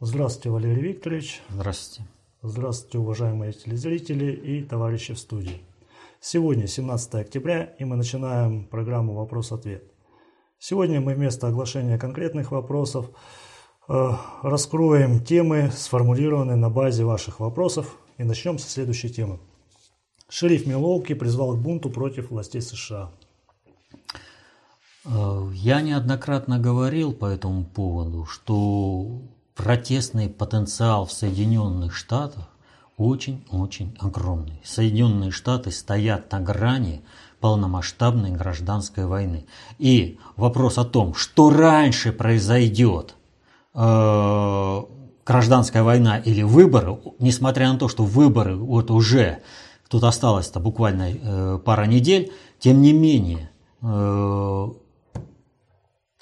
Здравствуйте, Валерий Викторович. Здравствуйте. Здравствуйте, уважаемые телезрители и товарищи в студии. Сегодня 17 октября, и мы начинаем программу «Вопрос-ответ». Сегодня мы вместо оглашения конкретных вопросов э, раскроем темы, сформулированные на базе ваших вопросов, и начнем со следующей темы. Шериф Милоуки призвал к бунту против властей США. Э, я неоднократно говорил по этому поводу, что протестный потенциал в Соединенных Штатах очень-очень огромный. Соединенные Штаты стоят на грани полномасштабной гражданской войны. И вопрос о том, что раньше произойдет, э, гражданская война или выборы, несмотря на то, что выборы вот уже, тут осталось-то буквально э, пара недель, тем не менее, э,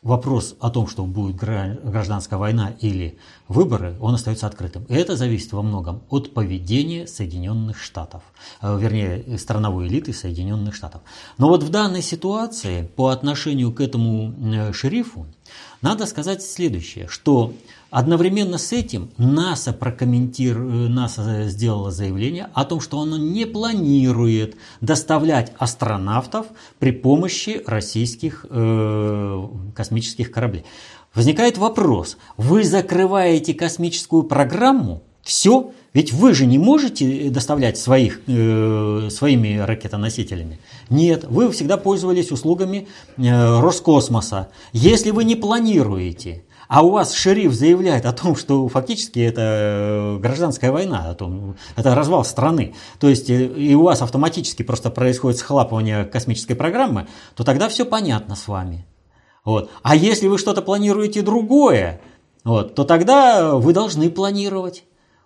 вопрос о том, что будет гражданская война или выборы, он остается открытым. И это зависит во многом от поведения Соединенных Штатов, э, вернее, страновой элиты Соединенных Штатов. Но вот в данной ситуации по отношению к этому э, шерифу надо сказать следующее, что Одновременно с этим НАСА, прокомментир... НАСА сделала заявление о том, что оно не планирует доставлять астронавтов при помощи российских э, космических кораблей. Возникает вопрос, вы закрываете космическую программу, все, ведь вы же не можете доставлять своих, э, своими ракетоносителями. Нет, вы всегда пользовались услугами э, Роскосмоса. Если вы не планируете а у вас шериф заявляет о том, что фактически это э, гражданская война, о том, это развал страны, то есть э, и у вас автоматически просто происходит схлапывание космической программы, то тогда все понятно с вами. Вот. А если вы что-то планируете другое, вот, то тогда вы должны планировать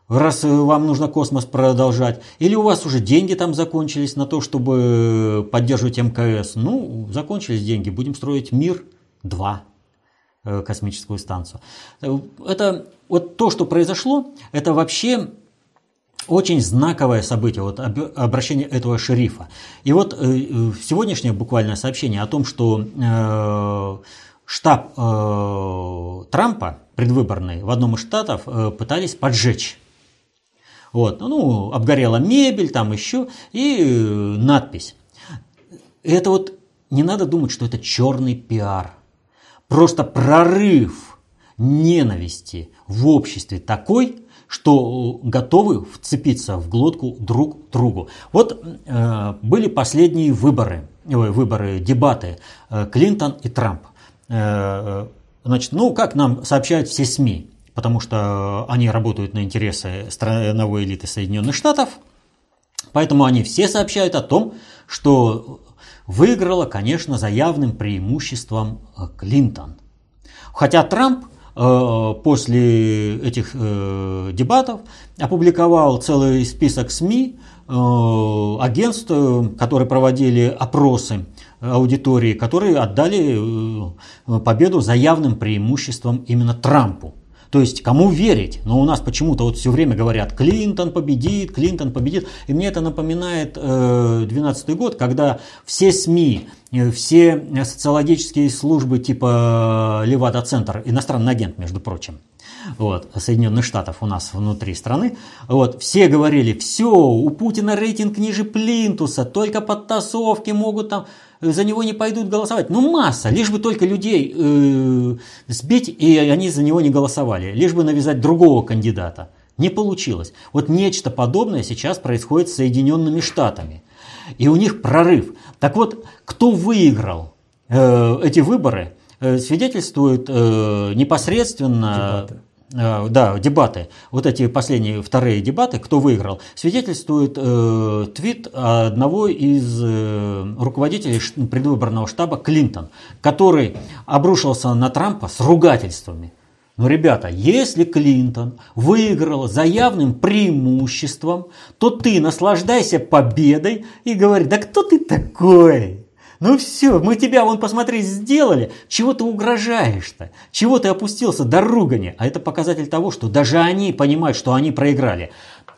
раз э, вам нужно космос продолжать, или у вас уже деньги там закончились на то, чтобы поддерживать МКС. Ну, закончились деньги, будем строить мир 2. Э, космическую станцию. Э, это вот то, что произошло, это вообще очень знаковое событие, вот обращение этого шерифа. И вот э, сегодняшнее буквальное сообщение о том, что штаб Трампа предвыборный в одном из штатов пытались поджечь. Вот, ну, обгорела мебель, там еще, и надпись. Это вот не надо думать, что это черный пиар просто прорыв ненависти в обществе такой, что готовы вцепиться в глотку друг другу. Вот э, были последние выборы, ой, выборы, дебаты э, Клинтон и Трамп. Э, значит, ну, как нам сообщают все СМИ, потому что они работают на интересы страновой элиты Соединенных Штатов, поэтому они все сообщают о том, что выиграла, конечно, за явным преимуществом э, Клинтон. Хотя Трамп э, после этих э, дебатов опубликовал целый список СМИ, агентств, которые проводили опросы аудитории, которые отдали победу за явным преимуществом именно Трампу. То есть, кому верить? Но у нас почему-то вот все время говорят, Клинтон победит, Клинтон победит. И мне это напоминает 2012 э, год, когда все СМИ, э, все социологические службы типа э, Левада-центр, иностранный агент, между прочим, вот, Соединенных Штатов у нас внутри страны, вот, все говорили, все, у Путина рейтинг ниже Плинтуса, только подтасовки могут там за него не пойдут голосовать. Ну, масса, лишь бы только людей э, сбить, и они за него не голосовали, лишь бы навязать другого кандидата. Не получилось. Вот нечто подобное сейчас происходит с Соединенными Штатами. И у них прорыв. Так вот, кто выиграл э, эти выборы, э, свидетельствует э, непосредственно... Дебаты. Э, да, дебаты, вот эти последние вторые дебаты, кто выиграл, свидетельствует э, твит одного из э, руководителей предвыборного штаба Клинтон, который обрушился на Трампа с ругательствами. Но, ребята, если Клинтон выиграл за явным преимуществом, то ты наслаждайся победой и говори, да кто ты такой? Ну все, мы тебя, вон, посмотри, сделали. Чего ты угрожаешь-то? Чего ты опустился до ругани? А это показатель того, что даже они понимают, что они проиграли.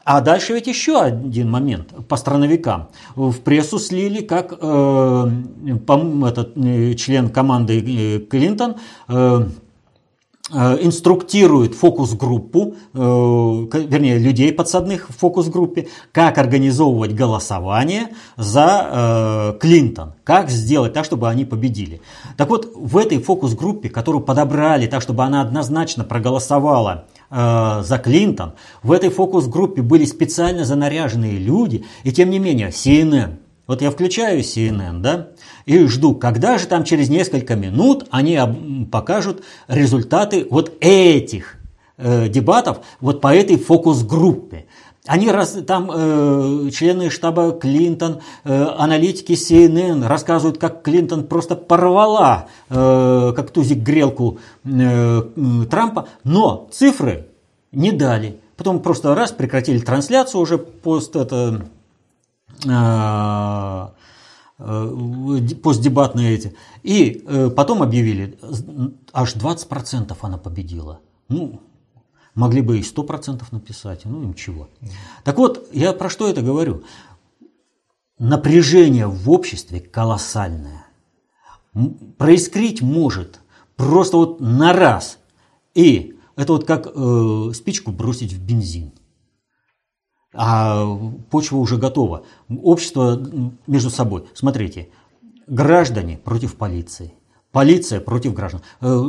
А дальше ведь еще один момент по страновикам. В прессу слили, как э, этот э, член команды э, Клинтон Э, инструктирует фокус-группу, э, вернее, людей подсадных в фокус-группе, как организовывать голосование за э, Клинтон, как сделать так, чтобы они победили. Так вот, в этой фокус-группе, которую подобрали так, чтобы она однозначно проголосовала за Клинтон, в этой фокус-группе были специально занаряженные люди, и тем не менее, CNN, вот я включаю CNN, да, и жду, когда же там через несколько минут они покажут результаты вот этих э, дебатов вот по этой фокус-группе. Они раз, там э, члены штаба Клинтон, э, аналитики CNN рассказывают, как Клинтон просто порвала, э, как тузик грелку э, Трампа, но цифры не дали. Потом просто раз прекратили трансляцию уже пост это постдебатные эти. И э, потом объявили, аж 20% она победила. Ну, могли бы и 100% написать, ну им чего. Так вот, я про что это говорю? Напряжение в обществе колоссальное. Проискрить может просто вот на раз. И это вот как э, спичку бросить в бензин а почва уже готова. Общество между собой. Смотрите, граждане против полиции. Полиция против граждан. Э,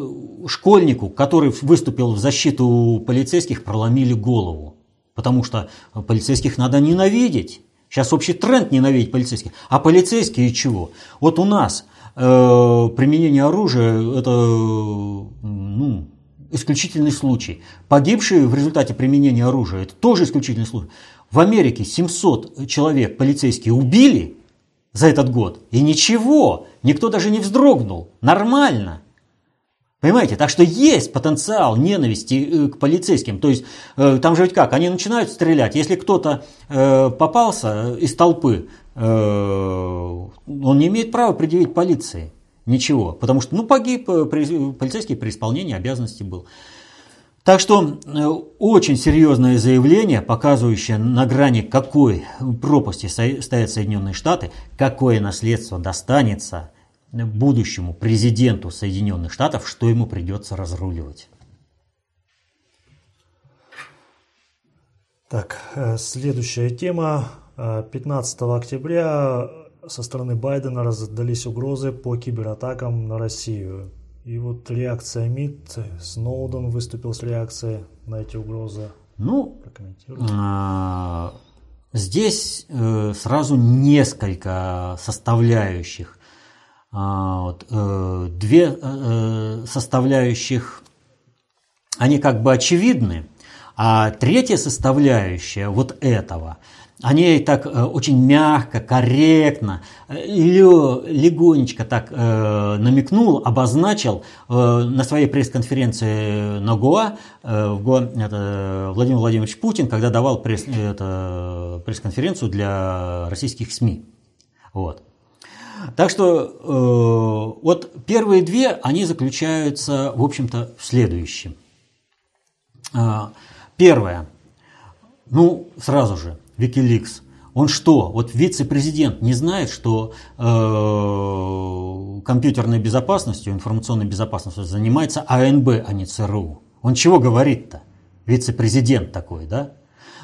школьнику, который выступил в защиту полицейских, проломили голову. Потому что полицейских надо ненавидеть. Сейчас общий тренд ненавидеть полицейских. А полицейские чего? Вот у нас э, применение оружия это ну, исключительный случай. Погибшие в результате применения оружия – это тоже исключительный случай. В Америке 700 человек полицейские убили за этот год, и ничего, никто даже не вздрогнул, нормально. Понимаете, так что есть потенциал ненависти э, к полицейским. То есть э, там же ведь как, они начинают стрелять. Если кто-то э, попался из толпы, он не имеет права предъявить полиции. Ничего, потому что ну, погиб полицейский при исполнении обязанностей был. Так что э, очень серьезное заявление, показывающее на грани какой пропасти стоят Соединенные Штаты, какое наследство достанется будущему президенту Соединенных Штатов, что ему придется разруливать. Так, э, следующая тема. 15 э, октября со стороны Байдена раздались угрозы по кибератакам на Россию. И вот реакция МИД, Сноуден выступил с реакцией на эти угрозы. Ну, а, здесь э, сразу несколько составляющих. А, вот, э, две э, составляющих, они как бы очевидны, а третья составляющая вот этого – они так э, очень мягко, корректно, э, легонечко так э, намекнул, обозначил на своей пресс-конференции на ГОА в ГОА это Владимир Владимирович Путин, когда давал пресс, это, пресс-конференцию для российских СМИ. Вот. Так что вот первые две, они заключаются, в общем-то, в следующем. Первое. Ну, сразу же, Wikileaks, он что, вот вице-президент не знает, что э, компьютерной безопасностью, информационной безопасностью занимается АНБ, а не ЦРУ? Он чего говорит-то? Вице-президент такой, да?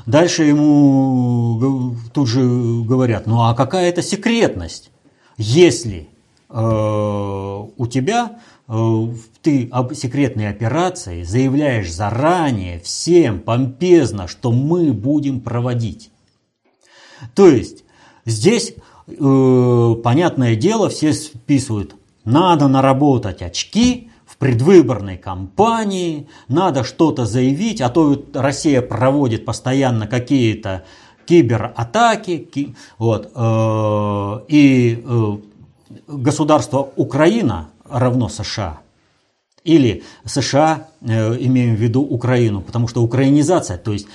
Дальше ему тут же говорят, ну а какая это секретность, если э, у тебя э, ты об секретной операции заявляешь заранее всем помпезно, что мы будем проводить. То есть здесь, э, понятное дело, все списывают, надо наработать очки в предвыборной кампании, надо что-то заявить, а то Россия проводит постоянно какие-то кибератаки, вот, э, и э, государство Украина равно США – или США, э, имеем в виду Украину, потому что украинизация, то есть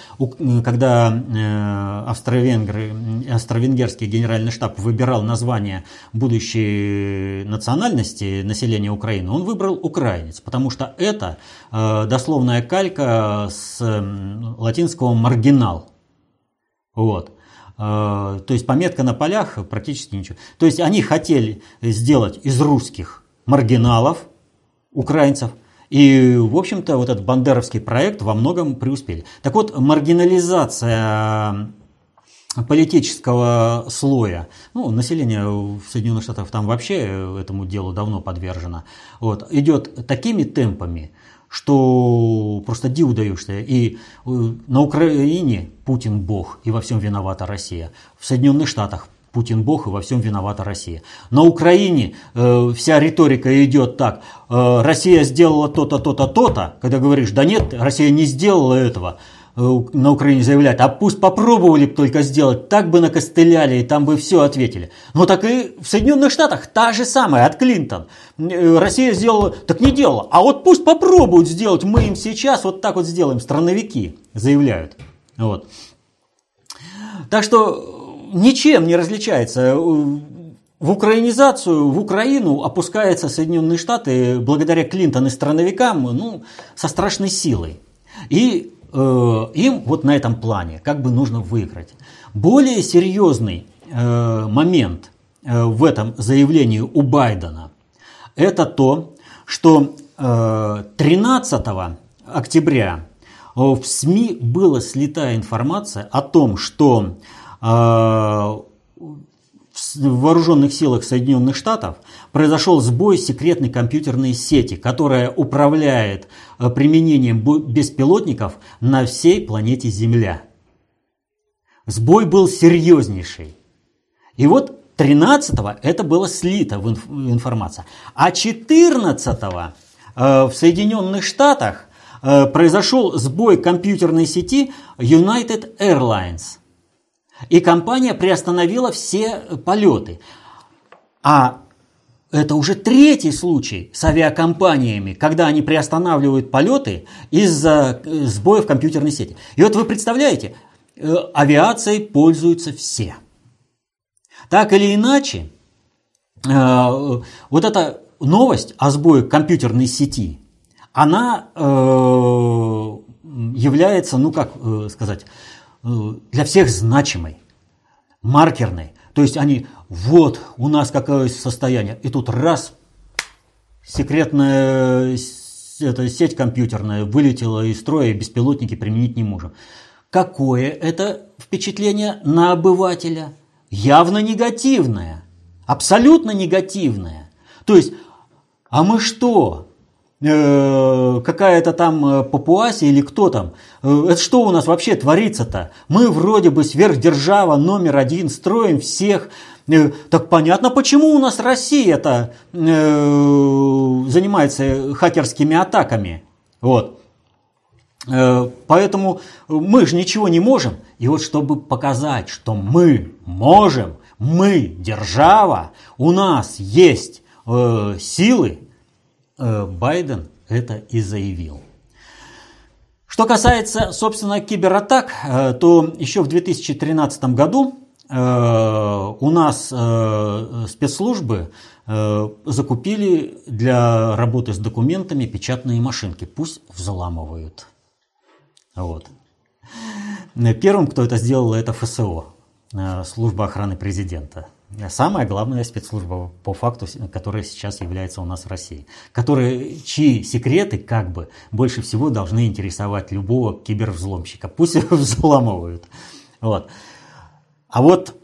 когда э, австро-венгры, австро-венгерский генеральный штаб выбирал название будущей национальности населения Украины, он выбрал украинец, потому что это э, дословная калька с латинского «маргинал». Вот. То есть пометка на полях практически ничего. То есть они хотели сделать из русских маргиналов – украинцев И, в общем-то, вот этот бандеровский проект во многом преуспели. Так вот, маргинализация политического слоя, ну, население в Соединенных Штатах там вообще этому делу давно подвержено, вот, идет такими темпами, что просто диву даешься. И э, на Украине Путин бог, и во всем виновата Россия. В Соединенных Штатах Путин бог, и во всем виновата Россия. На Украине э, вся риторика идет так. Э, Россия сделала то-то, то-то, то-то. Когда говоришь, да нет, Россия не сделала этого. Э, на Украине заявляют, а пусть попробовали бы только сделать, так бы накостыляли, и там бы все ответили. Но так и в Соединенных Штатах та же самая от Клинтон. Э, Россия сделала, так не делала, а вот пусть попробуют сделать, мы им сейчас вот так вот сделаем, страновики заявляют. Вот. Так что ничем не различается. В украинизацию, в Украину опускаются Соединенные Штаты благодаря Клинтон и страновикам ну, со страшной силой. И Э, им вот на этом плане как бы нужно выиграть. Более серьезный э, момент э, в этом заявлении у Байдена это то, что 13 октября в СМИ была слита информация о том, что в вооруженных силах Соединенных Штатов произошел сбой секретной компьютерной сети, которая управляет э, применением беспилотников на всей планете Земля. Сбой был серьезнейший. И вот 13-го это было слито в информация. А 14-го э, в Соединенных Штатах э, произошел сбой компьютерной сети United Airlines – и компания приостановила все полеты. А это уже третий случай с авиакомпаниями, когда они приостанавливают полеты из-за э, сбоев компьютерной сети. И вот вы представляете, э, авиацией пользуются все. Так или иначе, э, вот эта новость о сбое компьютерной сети, она является, ну как сказать, для всех значимой, маркерной. То есть они, вот у нас какое состояние, и тут раз, секретная эта сеть компьютерная вылетела из строя, и беспилотники применить не можем. Какое это впечатление на обывателя? Явно негативное, абсолютно негативное. То есть, а мы что? Э, какая-то там э, Папуасия или кто там. Э, это что у нас вообще творится-то? Мы вроде бы сверхдержава номер один, строим всех. Так понятно, почему у нас Россия-то занимается хакерскими атаками. Вот. Поэтому мы же ничего не можем. И вот чтобы показать, что мы можем, мы держава, у нас есть силы, Байден это и заявил. Что касается, собственно, кибератак, э, то еще в 2013 году э, у нас спецслужбы закупили для работы с документами печатные машинки. Пусть взламывают. Вот. Первым, кто это сделал, это ФСО, служба охраны президента самая главная спецслужба по факту, которая сейчас является у нас в России, которые, чьи секреты как бы больше всего должны интересовать любого кибервзломщика. Пусть взламывают. Вот. А вот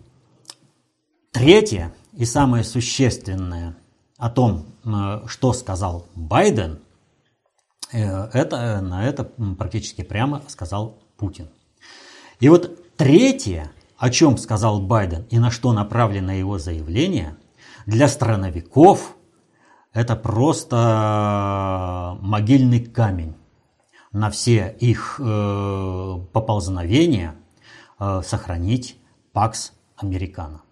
третье и самое существенное о том, что сказал Байден, э, это, на это практически прямо сказал Путин. И вот третье о чем сказал Байден и на что направлено его заявление, для страновиков это просто могильный камень на все их э, поползновения э, сохранить Пакс Американо.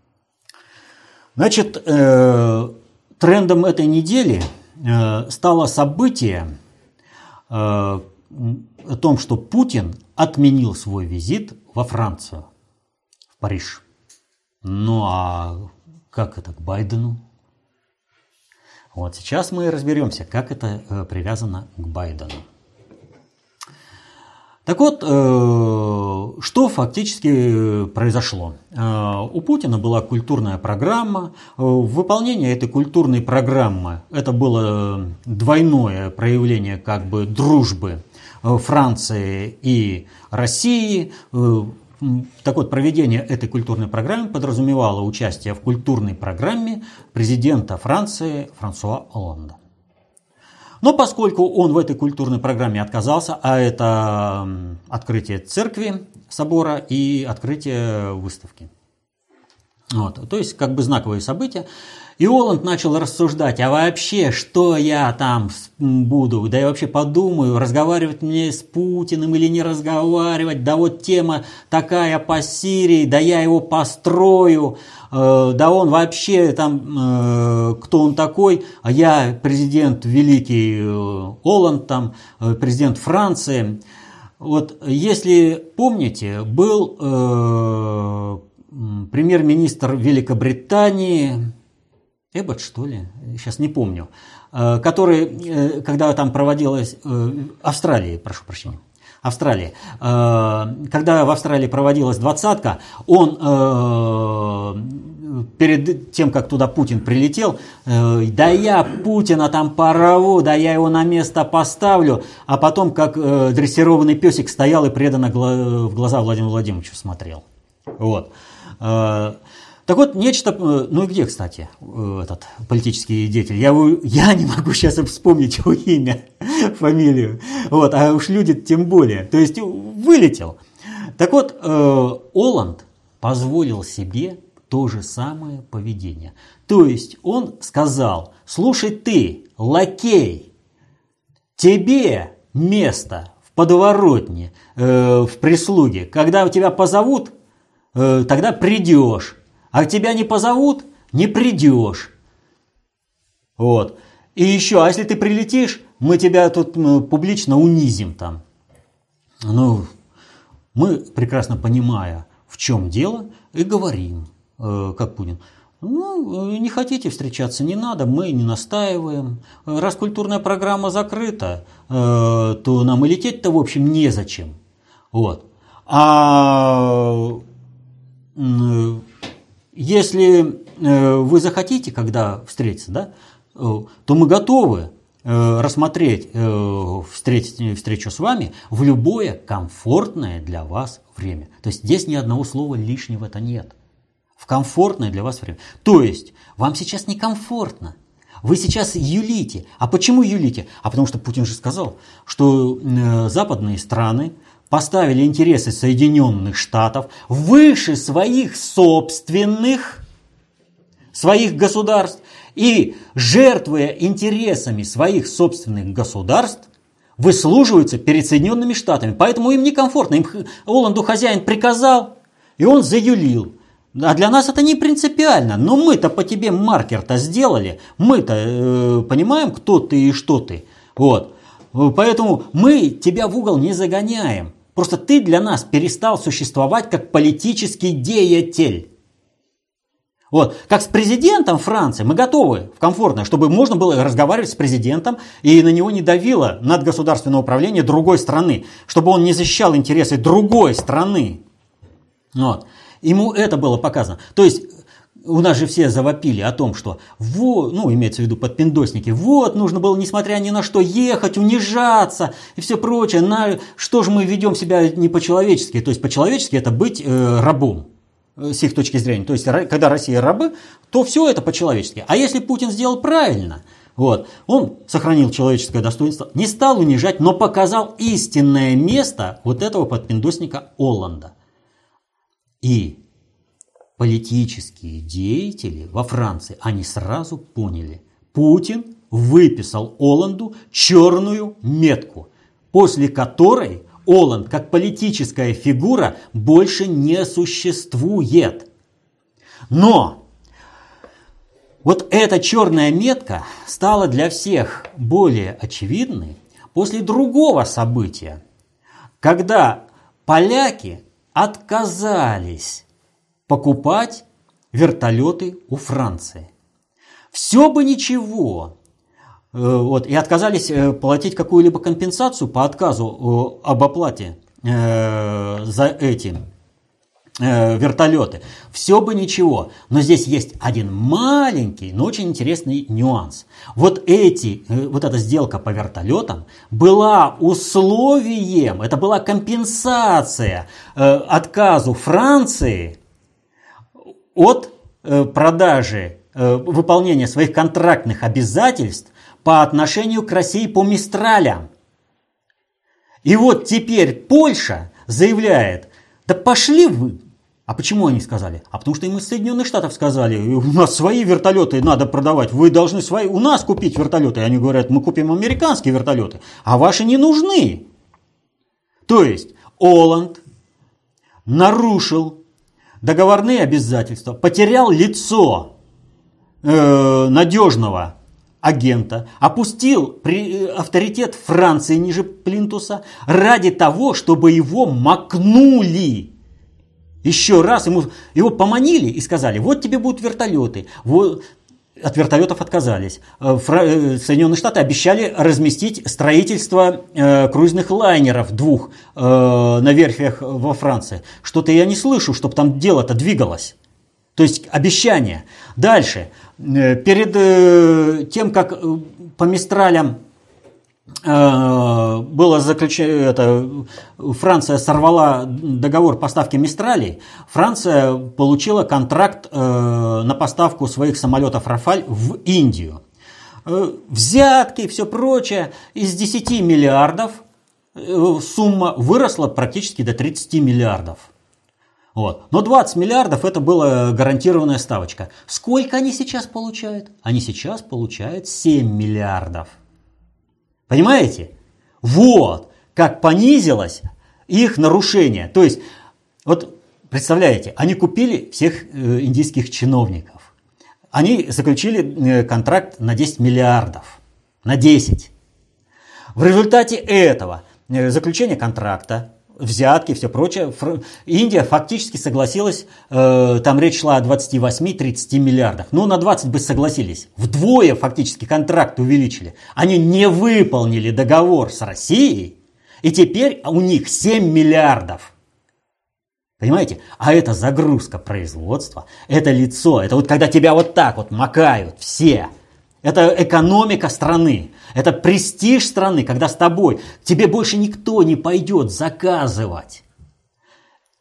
Значит, э, трендом этой недели э, стало событие э, о том, что Путин отменил свой визит во Францию. Париж. Ну а как это к Байдену? Вот сейчас мы разберемся, как это э, привязано к Байдену. Так вот, э, что фактически произошло? Э, у Путина была культурная программа. Выполнение этой культурной программы это было двойное проявление как бы дружбы Франции и России. Так вот, проведение этой культурной программы подразумевало участие в культурной программе президента Франции Франсуа Оланда. Но поскольку он в этой культурной программе отказался, а это открытие церкви, собора и открытие выставки. Вот, то есть как бы знаковые события. И Оланд начал рассуждать, а вообще, что я там буду, да я вообще подумаю, разговаривать мне с Путиным или не разговаривать, да вот тема такая по Сирии, да я его построю, э, да он вообще там, э, кто он такой, а я президент великий э, Оланд, там, президент Франции. Вот если помните, был премьер-министр Великобритании, Эббот, что ли, сейчас не помню, э, который, э, когда там проводилась, э, Австралии, прошу прощения, Австралии. Когда в Австралии проводилась двадцатка, он перед тем, как туда Путин прилетел, да я Путина там порву, да я его на место поставлю, а потом как дрессированный песик стоял и преданно в глаза Владимиру Владимировичу смотрел. Вот. Так вот, нечто, э, ну и где, кстати, э, этот политический деятель? Я, я не могу сейчас вспомнить его имя, фамилию, вот, а уж люди тем более. То есть вылетел. Так вот, э, Оланд позволил себе то же самое поведение. То есть он сказал, слушай ты, лакей, тебе место в подворотне, э, в прислуге, когда тебя позовут, э, тогда придешь а тебя не позовут, не придешь. Вот. И еще, а если ты прилетишь, мы тебя тут публично унизим там. Ну, мы, прекрасно понимая, в чем дело, и говорим, э, как Путин. Ну, не хотите встречаться, не надо, мы не настаиваем. Раз культурная программа закрыта, э, то нам и лететь-то, в общем, незачем. Вот. А если э, вы захотите, когда встретиться, да, э, то мы готовы э, рассмотреть встретить, встречу с вами в любое комфортное для вас время. То есть здесь ни одного слова лишнего это нет. В комфортное для вас время. То есть вам сейчас некомфортно. Вы сейчас юлите. А почему юлите? А потому что Путин же сказал, что западные страны поставили интересы Соединенных Штатов выше своих собственных, своих государств, и, жертвуя интересами своих собственных государств, выслуживаются перед Соединенными Штатами. Поэтому им некомфортно. Им Оланду хозяин приказал, и он заюлил. А для нас это не принципиально. Но мы-то по тебе маркер-то сделали. Мы-то э, понимаем, кто ты и что ты. Вот. Поэтому мы тебя в угол не загоняем. Просто ты для нас перестал существовать как политический деятель. Вот, как с президентом Франции мы готовы в комфортно, чтобы можно было разговаривать с президентом и на него не давило надгосударственное управление другой страны, чтобы он не защищал интересы другой страны. Вот. Ему это было показано. То есть у нас же все завопили о том, что вот, ну, имеется в виду подпиндосники, вот, нужно было, несмотря ни на что, ехать, унижаться и все прочее. На, что же мы ведем себя не по-человечески? То есть по-человечески это быть э, рабом э, с их точки зрения. То есть, когда Россия рабы, то все это по-человечески. А если Путин сделал правильно, вот, он сохранил человеческое достоинство, не стал унижать, но показал истинное место вот этого подпиндосника Оланда. И политические деятели во Франции, они сразу поняли, Путин выписал Оланду черную метку, после которой Оланд как политическая фигура больше не существует. Но вот эта черная метка стала для всех более очевидной после другого события, когда поляки отказались покупать вертолеты у Франции. Все бы ничего. Э, вот, и отказались э, платить какую-либо компенсацию по отказу об оплате э, за этим э, вертолеты. Все бы ничего, но здесь есть один маленький, но очень интересный нюанс. Вот эти, э, вот эта сделка по вертолетам была условием, это была компенсация э, отказу Франции от э, продажи, э, выполнения своих контрактных обязательств по отношению к России по Мистралям. И вот теперь Польша заявляет, да пошли вы, а почему они сказали? А потому что им из Соединенных Штатов сказали, у нас свои вертолеты надо продавать, вы должны свои, у нас купить вертолеты. И они говорят, мы купим американские вертолеты, а ваши не нужны. То есть Оланд нарушил договорные обязательства, потерял лицо э, надежного агента, опустил при, э, авторитет Франции ниже Плинтуса ради того, чтобы его макнули еще раз ему, его поманили и сказали, вот тебе будут вертолеты. Вот, от вертолетов отказались. Э, э, Соединенные Штаты обещали разместить строительство э, круизных лайнеров двух э, на верфях во Франции. Что-то я не слышу, чтобы там дело-то двигалось. То есть обещание. Дальше. Э, перед э, тем, как по Мистралям было заключено, это, Франция сорвала договор поставки Мистрали, Франция получила контракт э, на поставку своих самолетов Рафаль в Индию. Э, взятки, все прочее, из 10 миллиардов сумма выросла практически до 30 миллиардов. Вот. Но 20 миллиардов это была гарантированная ставочка. Сколько они сейчас получают? Они сейчас получают 7 миллиардов. Понимаете? Вот как понизилось их нарушение. То есть, вот представляете, они купили всех э, индийских чиновников. Они заключили э, контракт на 10 миллиардов. На 10. В результате этого э, заключения контракта взятки, все прочее. Индия фактически согласилась, э, там речь шла о 28-30 миллиардах. Ну, на 20 бы согласились. Вдвое фактически контракт увеличили. Они не выполнили договор с Россией, и теперь у них 7 миллиардов. Понимаете? А это загрузка производства, это лицо, это вот когда тебя вот так вот макают все – это экономика страны. Это престиж страны, когда с тобой тебе больше никто не пойдет заказывать.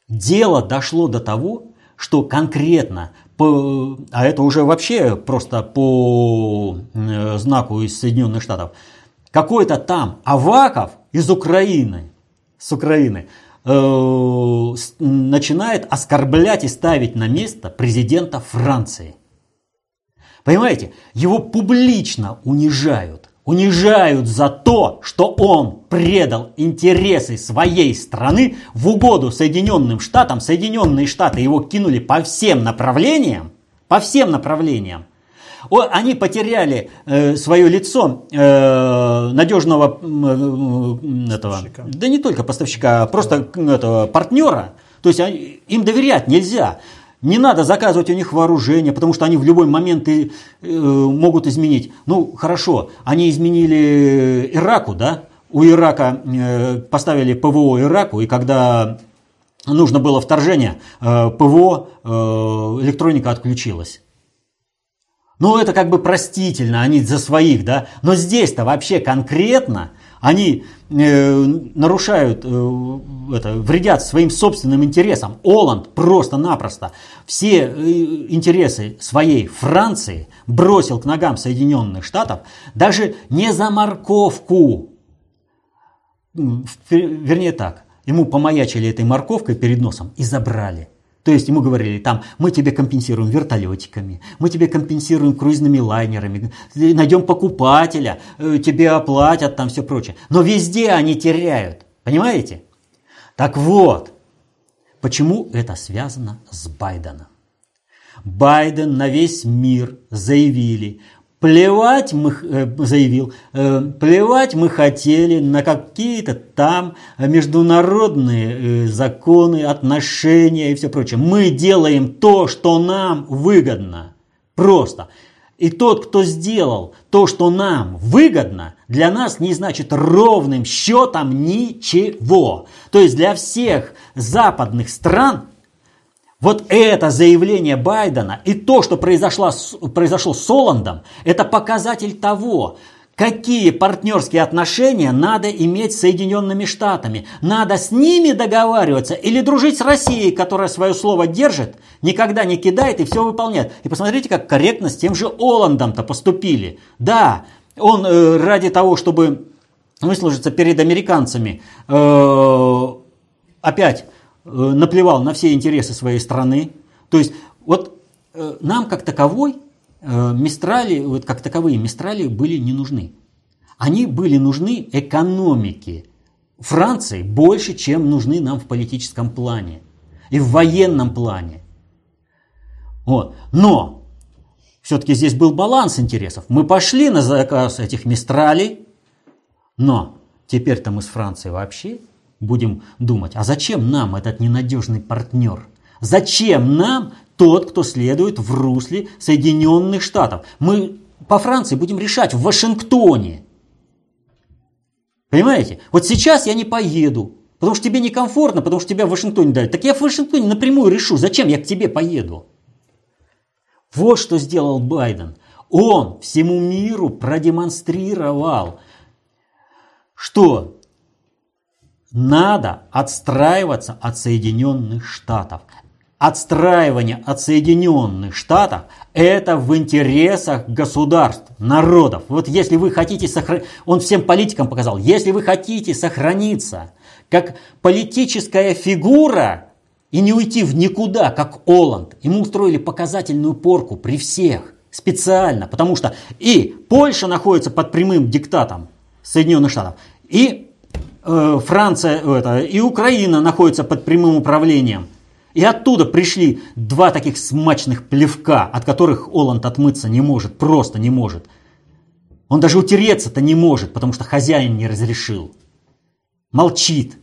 Дело дошло до того, что конкретно, по, а это уже вообще просто по э, знаку из Соединенных Штатов, какой-то там Аваков из Украины, с Украины, э, начинает оскорблять и ставить на место президента Франции – Понимаете, его публично унижают. Унижают за то, что он предал интересы своей страны в угоду Соединенным Штатам. Соединенные Штаты его кинули по всем направлениям. По всем направлениям. Они потеряли э, свое лицо э, надежного э, этого, да не только поставщика, а просто этого партнера. То есть им доверять нельзя. Не надо заказывать у них вооружение, потому что они в любой момент и, э, могут изменить. Ну, хорошо, они изменили Ираку, да? У Ирака э, поставили ПВО Ираку, и когда нужно было вторжение, э, ПВО, э, электроника отключилась. Ну, это как бы простительно, они за своих, да? Но здесь-то вообще конкретно они э, нарушают, э, это, вредят своим собственным интересам. Оланд просто-напросто все э, интересы своей Франции бросил к ногам Соединенных Штатов даже не за морковку. Вернее так, ему помаячили этой морковкой перед носом и забрали. То есть ему говорили, там, мы тебе компенсируем вертолетиками, мы тебе компенсируем круизными лайнерами, найдем покупателя, э, тебе оплатят, там все прочее. Но везде они теряют, понимаете? Так вот, почему это связано с Байденом? Байден на весь мир заявили, Плевать мы, э, заявил, э, плевать мы хотели на какие-то там международные э, законы, отношения и все прочее. Мы делаем то, что нам выгодно. Просто. И тот, кто сделал то, что нам выгодно, для нас не значит ровным счетом ничего. То есть для всех западных стран вот это заявление Байдена и то, что произошло, произошло с Оландом, это показатель того, какие партнерские отношения надо иметь с Соединенными Штатами. Надо с ними договариваться или дружить с Россией, которая свое слово держит, никогда не кидает и все выполняет. И посмотрите, как корректно с тем же Оландом-то поступили. Да, он э, ради того, чтобы выслужиться перед американцами, э, опять наплевал на все интересы своей страны. То есть вот э, нам как таковой Э, мистрали, вот как таковые мистрали были не нужны. Они были нужны экономике Франции больше, чем нужны нам в политическом плане и в военном плане. Вот. Но все-таки здесь был баланс интересов. Мы пошли на заказ этих мистралей, но теперь-то мы с Францией вообще будем думать, а зачем нам этот ненадежный партнер? Зачем нам тот, кто следует в русле Соединенных Штатов. Мы по Франции будем решать в Вашингтоне. Понимаете? Вот сейчас я не поеду, потому что тебе некомфортно, потому что тебя в Вашингтоне дают. Так я в Вашингтоне напрямую решу, зачем я к тебе поеду. Вот что сделал Байден. Он всему миру продемонстрировал, что надо отстраиваться от Соединенных Штатов отстраивание от Соединенных Штатов – это в интересах государств, народов. Вот если вы хотите сохранить, он всем политикам показал, если вы хотите сохраниться как политическая фигура и не уйти в никуда, как Оланд, ему устроили показательную порку при всех, специально, потому что и Польша находится под прямым диктатом Соединенных Штатов, и Франция, это, и Украина находится под прямым управлением и оттуда пришли два таких смачных плевка, от которых Оланд отмыться не может, просто не может. Он даже утереться-то не может, потому что хозяин не разрешил. Молчит.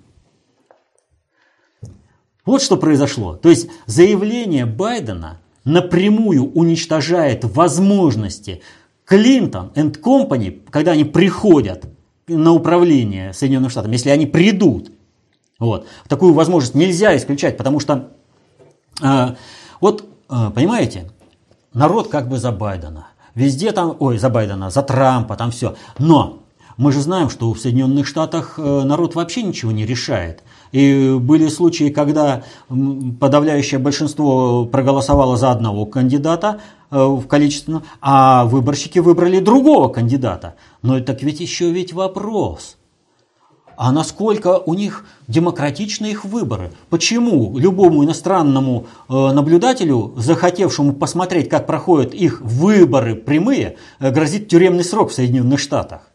Вот что произошло. То есть заявление Байдена напрямую уничтожает возможности Клинтон и Компани, когда они приходят на управление Соединенных Штатами, если они придут. Вот. Такую возможность нельзя исключать, потому что а, вот, а, понимаете, народ как бы за Байдена. Везде там, ой, за Байдена, за Трампа, там все. Но мы же знаем, что в Соединенных Штатах э, народ вообще ничего не решает. И были случаи, когда подавляющее большинство проголосовало за одного кандидата э, в количественном, а выборщики выбрали другого кандидата. Но так ведь еще ведь вопрос – а насколько у них демократичны их выборы. Почему любому иностранному э, наблюдателю, захотевшему посмотреть, как проходят их выборы прямые, грозит тюремный срок в Соединенных Штатах?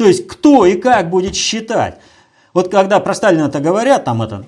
То есть кто и как будет считать? Вот когда про Сталина-то говорят, там это,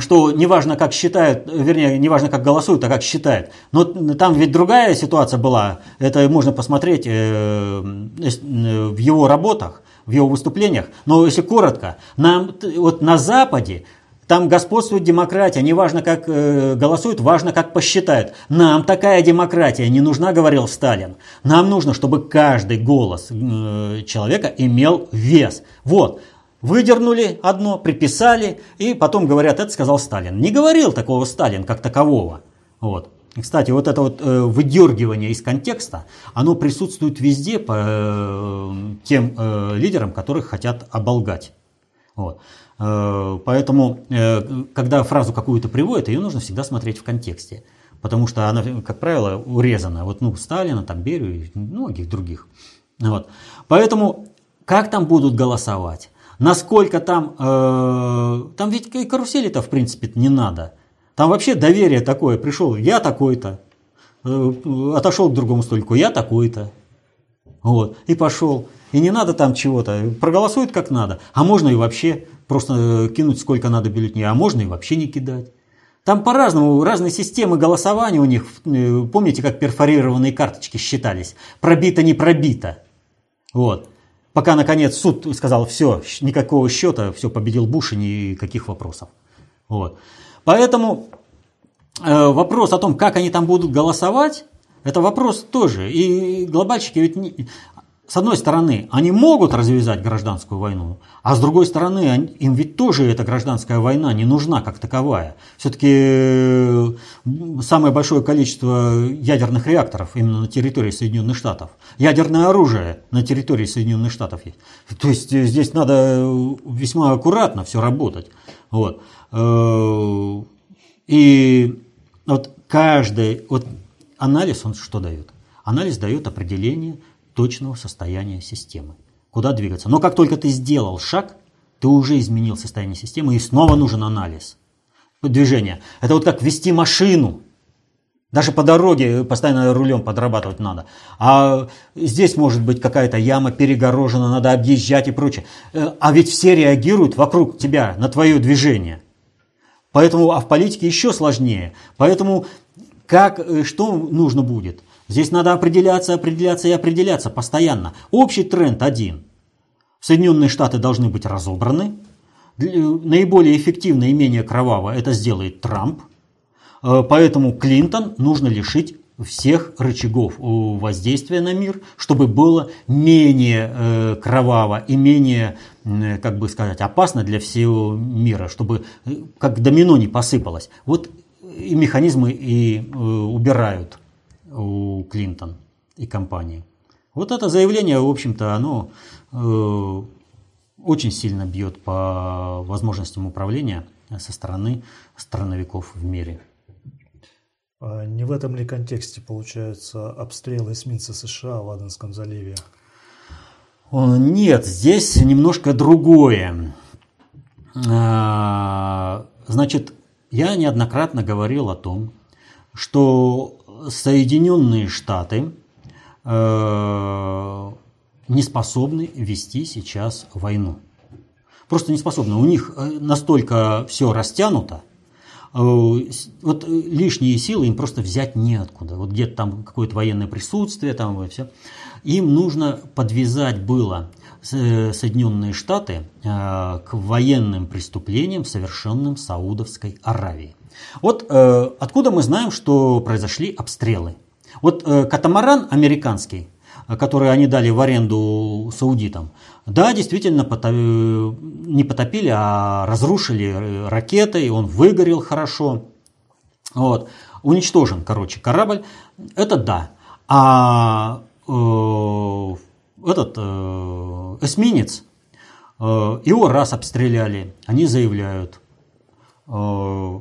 что неважно, как считают, вернее, неважно, как голосуют, а как считают. Но там ведь другая ситуация была. Это можно посмотреть э, в его работах в его выступлениях. Но если коротко, нам вот на Западе там господствует демократия, неважно как э, голосуют, важно как посчитают. Нам такая демократия не нужна, говорил Сталин. Нам нужно, чтобы каждый голос э, человека имел вес. Вот, выдернули одно, приписали, и потом говорят, это сказал Сталин. Не говорил такого Сталин как такового. Вот. Кстати, вот это вот э, выдергивание из контекста, оно присутствует везде по э, тем э, лидерам, которых хотят оболгать. Вот. Э, поэтому, э, когда фразу какую-то приводят, ее нужно всегда смотреть в контексте. Потому что она, как правило, урезана. Вот, ну, Сталина, там, Берию и многих других. Вот. Поэтому, как там будут голосовать? Насколько там... Э, там ведь и карусели-то, в принципе, не надо. Там вообще доверие такое. Пришел, я такой-то. Э, отошел к другому столику, я такой-то. Вот, и пошел. И не надо там чего-то. Проголосует как надо. А можно и вообще просто э, кинуть сколько надо бюллетеней. А можно и вообще не кидать. Там по-разному, разные системы голосования у них. Э, помните, как перфорированные карточки считались? Пробито, не пробито. Вот. Пока, наконец, суд сказал, все, никакого счета, все, победил Буш и никаких вопросов. Вот. Поэтому э, вопрос о том, как они там будут голосовать, Это вопрос тоже. И глобальщики ведь не, с одной стороны, они могут развязать гражданскую войну, а с другой стороны, им ведь тоже эта гражданская война не нужна как таковая. Все-таки э, самое большое количество ядерных реакторов именно на территории Соединенных Штатов. Ядерное оружие на территории Соединенных Штатов есть. То есть э, здесь надо э, весьма аккуратно все работать. Вот. И вот каждый вот анализ, он что дает? Анализ дает определение точного состояния системы. Куда двигаться. Но как только ты сделал шаг, ты уже изменил состояние системы, и снова нужен анализ. Движение. Это вот как вести машину. Даже по дороге постоянно рулем подрабатывать надо. А здесь может быть какая-то яма перегорожена, надо объезжать и прочее. Э, а ведь все реагируют вокруг тебя на твое движение. Поэтому, а в политике еще сложнее. Поэтому как, э, что нужно будет? Здесь надо определяться, определяться и определяться постоянно. Общий тренд один. Соединенные Штаты должны быть разобраны. Наиболее эффективно и менее кроваво это сделает Трамп. Э, поэтому Клинтон нужно лишить всех рычагов воздействия на мир, чтобы было менее э, кроваво и менее, как бы сказать, опасно для всего мира, чтобы э, как домино не посыпалось. Вот и механизмы и убирают у Клинтон и компании. Вот это заявление, в общем-то, оно э, очень сильно бьет по возможностям управления со стороны страновиков в мире. А не в этом ли контексте получаются обстрелы эсминца США в Аденском заливе? Нет, здесь немножко другое. А, значит, я неоднократно говорил о том, что Соединенные Штаты э, не способны вести сейчас войну. Просто не способны. У них э, настолько все растянуто, э, вот лишние силы им просто взять неоткуда. Вот где-то там какое-то военное присутствие, там и все. Им нужно подвязать было Соединенные Штаты к военным преступлениям, совершенным Саудовской Аравией. Вот э, откуда мы знаем, что произошли обстрелы? Вот э, катамаран американский, э, который они дали в аренду саудитам, да, действительно потоп... Э, не потопили, а разрушили э, ракетой, он выгорел хорошо. Вот. Уничтожен, короче, корабль. Это да. А э, этот э, эсминец, э, его раз обстреляли, они заявляют, э,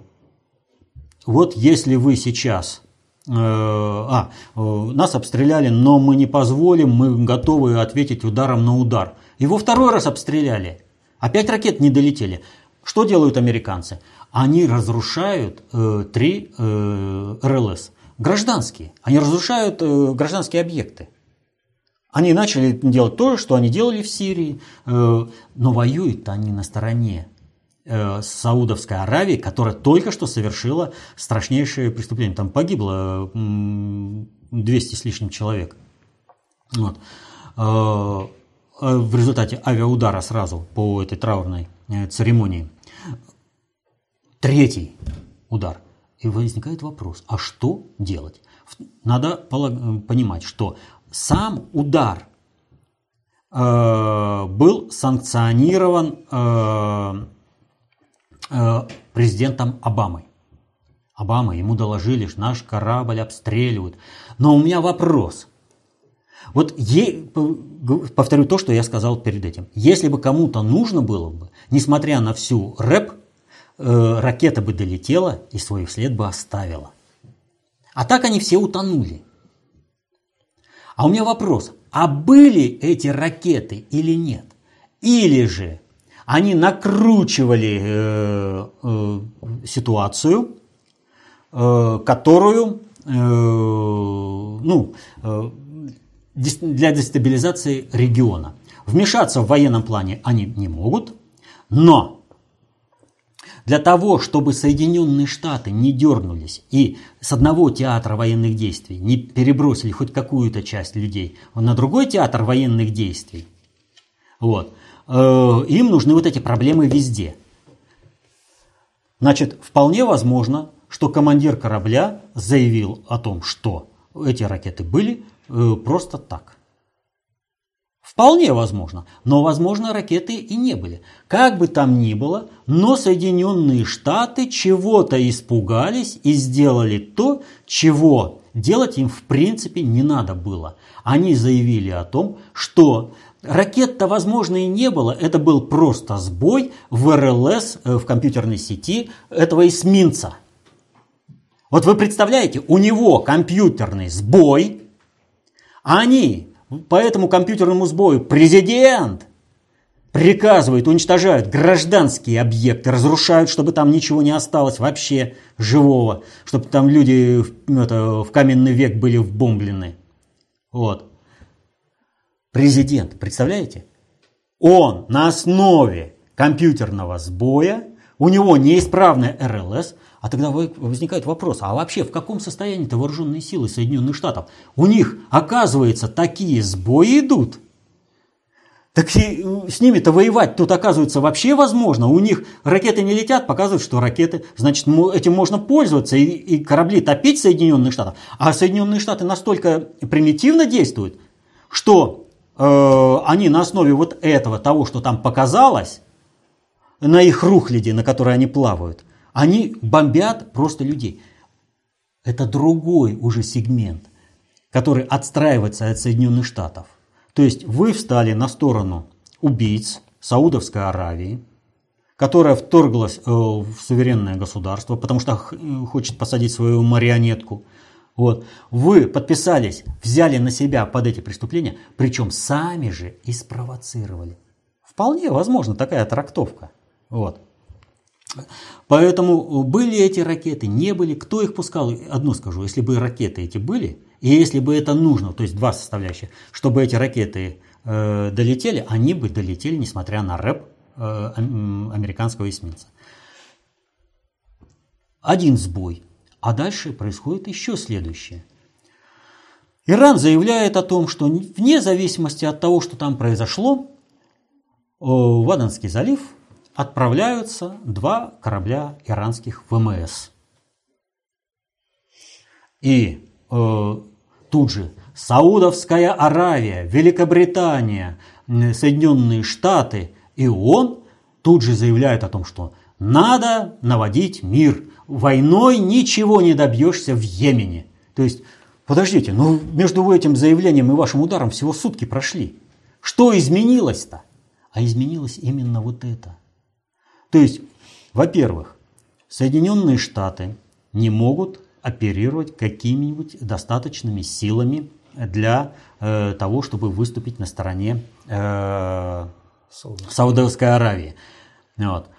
вот если вы сейчас э, а, э, нас обстреляли, но мы не позволим, мы готовы ответить ударом на удар. Его второй раз обстреляли. Опять ракет не долетели. Что делают американцы? Они разрушают э, три э, РЛС. Гражданские. Они разрушают э, гражданские объекты. Они начали делать то, что они делали в Сирии, э, но воюют они на стороне Саудовской Аравии, которая только что совершила страшнейшее преступление. Там погибло 200 с лишним человек. Вот. Э, э, в результате авиаудара сразу по этой траурной э, церемонии. Третий удар. И возникает вопрос, а что делать? Надо понимать, что сам удар был санкционирован Э, президентом Обамой. Обама, ему доложили, что наш корабль обстреливают. Но у меня вопрос. Вот е, повторю то, что я сказал перед этим. Если бы кому-то нужно было бы, несмотря на всю рэп, э, ракета бы долетела и свой след бы оставила. А так они все утонули. А у меня вопрос, а были эти ракеты или нет? Или же они накручивали э, э, ситуацию, э, которую ну, для дестабилизации региона. Вмешаться в военном плане они не могут, но для того, чтобы Соединенные Штаты не дернулись и с одного театра военных действий не перебросили хоть какую-то часть людей на другой театр военных действий, вот, им нужны вот эти проблемы везде. Значит, вполне возможно, что командир корабля заявил о том, что эти ракеты были э, просто так. Вполне возможно, но возможно ракеты и не были. Как бы там ни было, но Соединенные Штаты чего-то испугались и сделали то, чего делать им в принципе не надо было. Они заявили о том, что ракет-то возможно и не было, это был просто сбой в РЛС, э, в компьютерной сети этого эсминца. Вот вы представляете, у него компьютерный сбой, а они по этому компьютерному сбою президент приказывает, уничтожают гражданские объекты, разрушают, чтобы там ничего не осталось вообще живого, чтобы там люди это, в каменный век были вбомблены. Вот. Президент, представляете? Он на основе компьютерного сбоя, у него неисправная РЛС, а тогда возникает вопрос, а вообще в каком состоянии-то вооруженные силы Соединенных Штатов? У них, оказывается, такие сбои идут. Так и с ними-то воевать тут, оказывается, вообще возможно. У них ракеты не летят, показывают, что ракеты, значит, этим можно пользоваться и, и корабли топить Соединенных Штатов. А Соединенные Штаты настолько примитивно действуют, что э, они на основе вот этого, того, что там показалось, на их рухляде, на которой они плавают, они бомбят просто людей. Это другой уже сегмент, который отстраивается от Соединенных Штатов. То есть вы встали на сторону убийц Саудовской Аравии, которая вторглась э, в суверенное государство, потому что э, хочет посадить свою марионетку. Вот. Вы подписались, взяли на себя под эти преступления, причем сами же и спровоцировали. Вполне возможно такая трактовка. Вот. Поэтому были эти ракеты, не были, кто их пускал, одно скажу, если бы ракеты эти были, и если бы это нужно, то есть два составляющих, чтобы эти ракеты э, долетели, они бы долетели, несмотря на рэп э, американского эсминца. Один сбой, а дальше происходит еще следующее. Иран заявляет о том, что вне зависимости от того, что там произошло, в Аденский залив – отправляются два корабля иранских ВМС. И э, тут же Саудовская Аравия, Великобритания, Соединенные Штаты и ООН тут же заявляют о том, что надо наводить мир. Войной ничего не добьешься в Йемене. То есть, подождите, ну между этим заявлением и вашим ударом всего сутки прошли. Что изменилось-то? А изменилось именно вот это – то есть, во-первых, Соединенные Штаты не могут оперировать какими-нибудь достаточными силами для э, того, чтобы выступить на стороне э, Саудовской Аравии. Вот.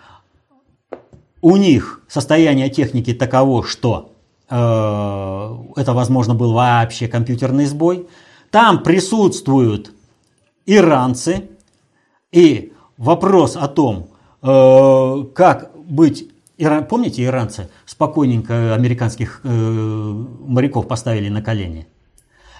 У них состояние техники таково, что э, это, возможно, был вообще компьютерный сбой. Там присутствуют иранцы. И вопрос о том, Э, как быть Помните, иранцы спокойненько американских э, моряков поставили на колени?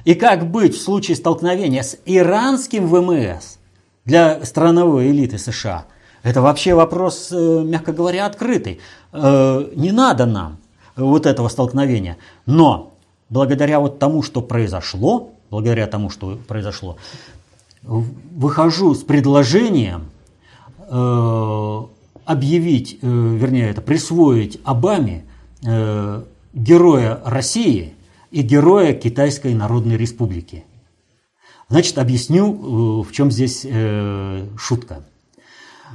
И как быть в случае столкновения с иранским ВМС для страновой элиты США? Это вообще вопрос, э, мягко говоря, открытый. Не надо нам вот этого столкновения. Но благодаря вот тому, что произошло, благодаря тому, что произошло, выхожу с предложением – Э, объявить, э, вернее, это присвоить Обаме э, героя России и героя Китайской Народной Республики. Значит, объясню, в чем здесь шутка.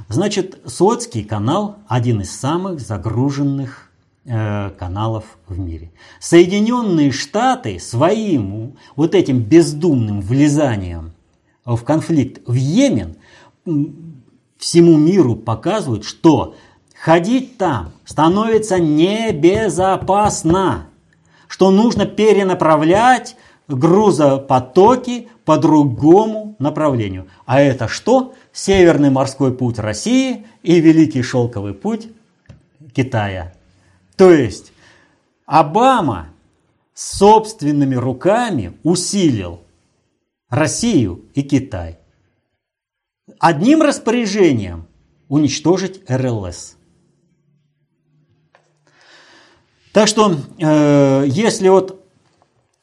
Значит, Суэцкий канал – один из самых загруженных каналов в мире. Соединенные Штаты своим вот этим бездумным влезанием в конфликт в Йемен всему миру показывают, что ходить там становится небезопасно, что нужно перенаправлять грузопотоки по другому направлению. А это что? Северный морской путь России и Великий шелковый путь Китая. То есть Обама собственными руками усилил Россию и Китай одним распоряжением уничтожить РЛС. Так что, э, если вот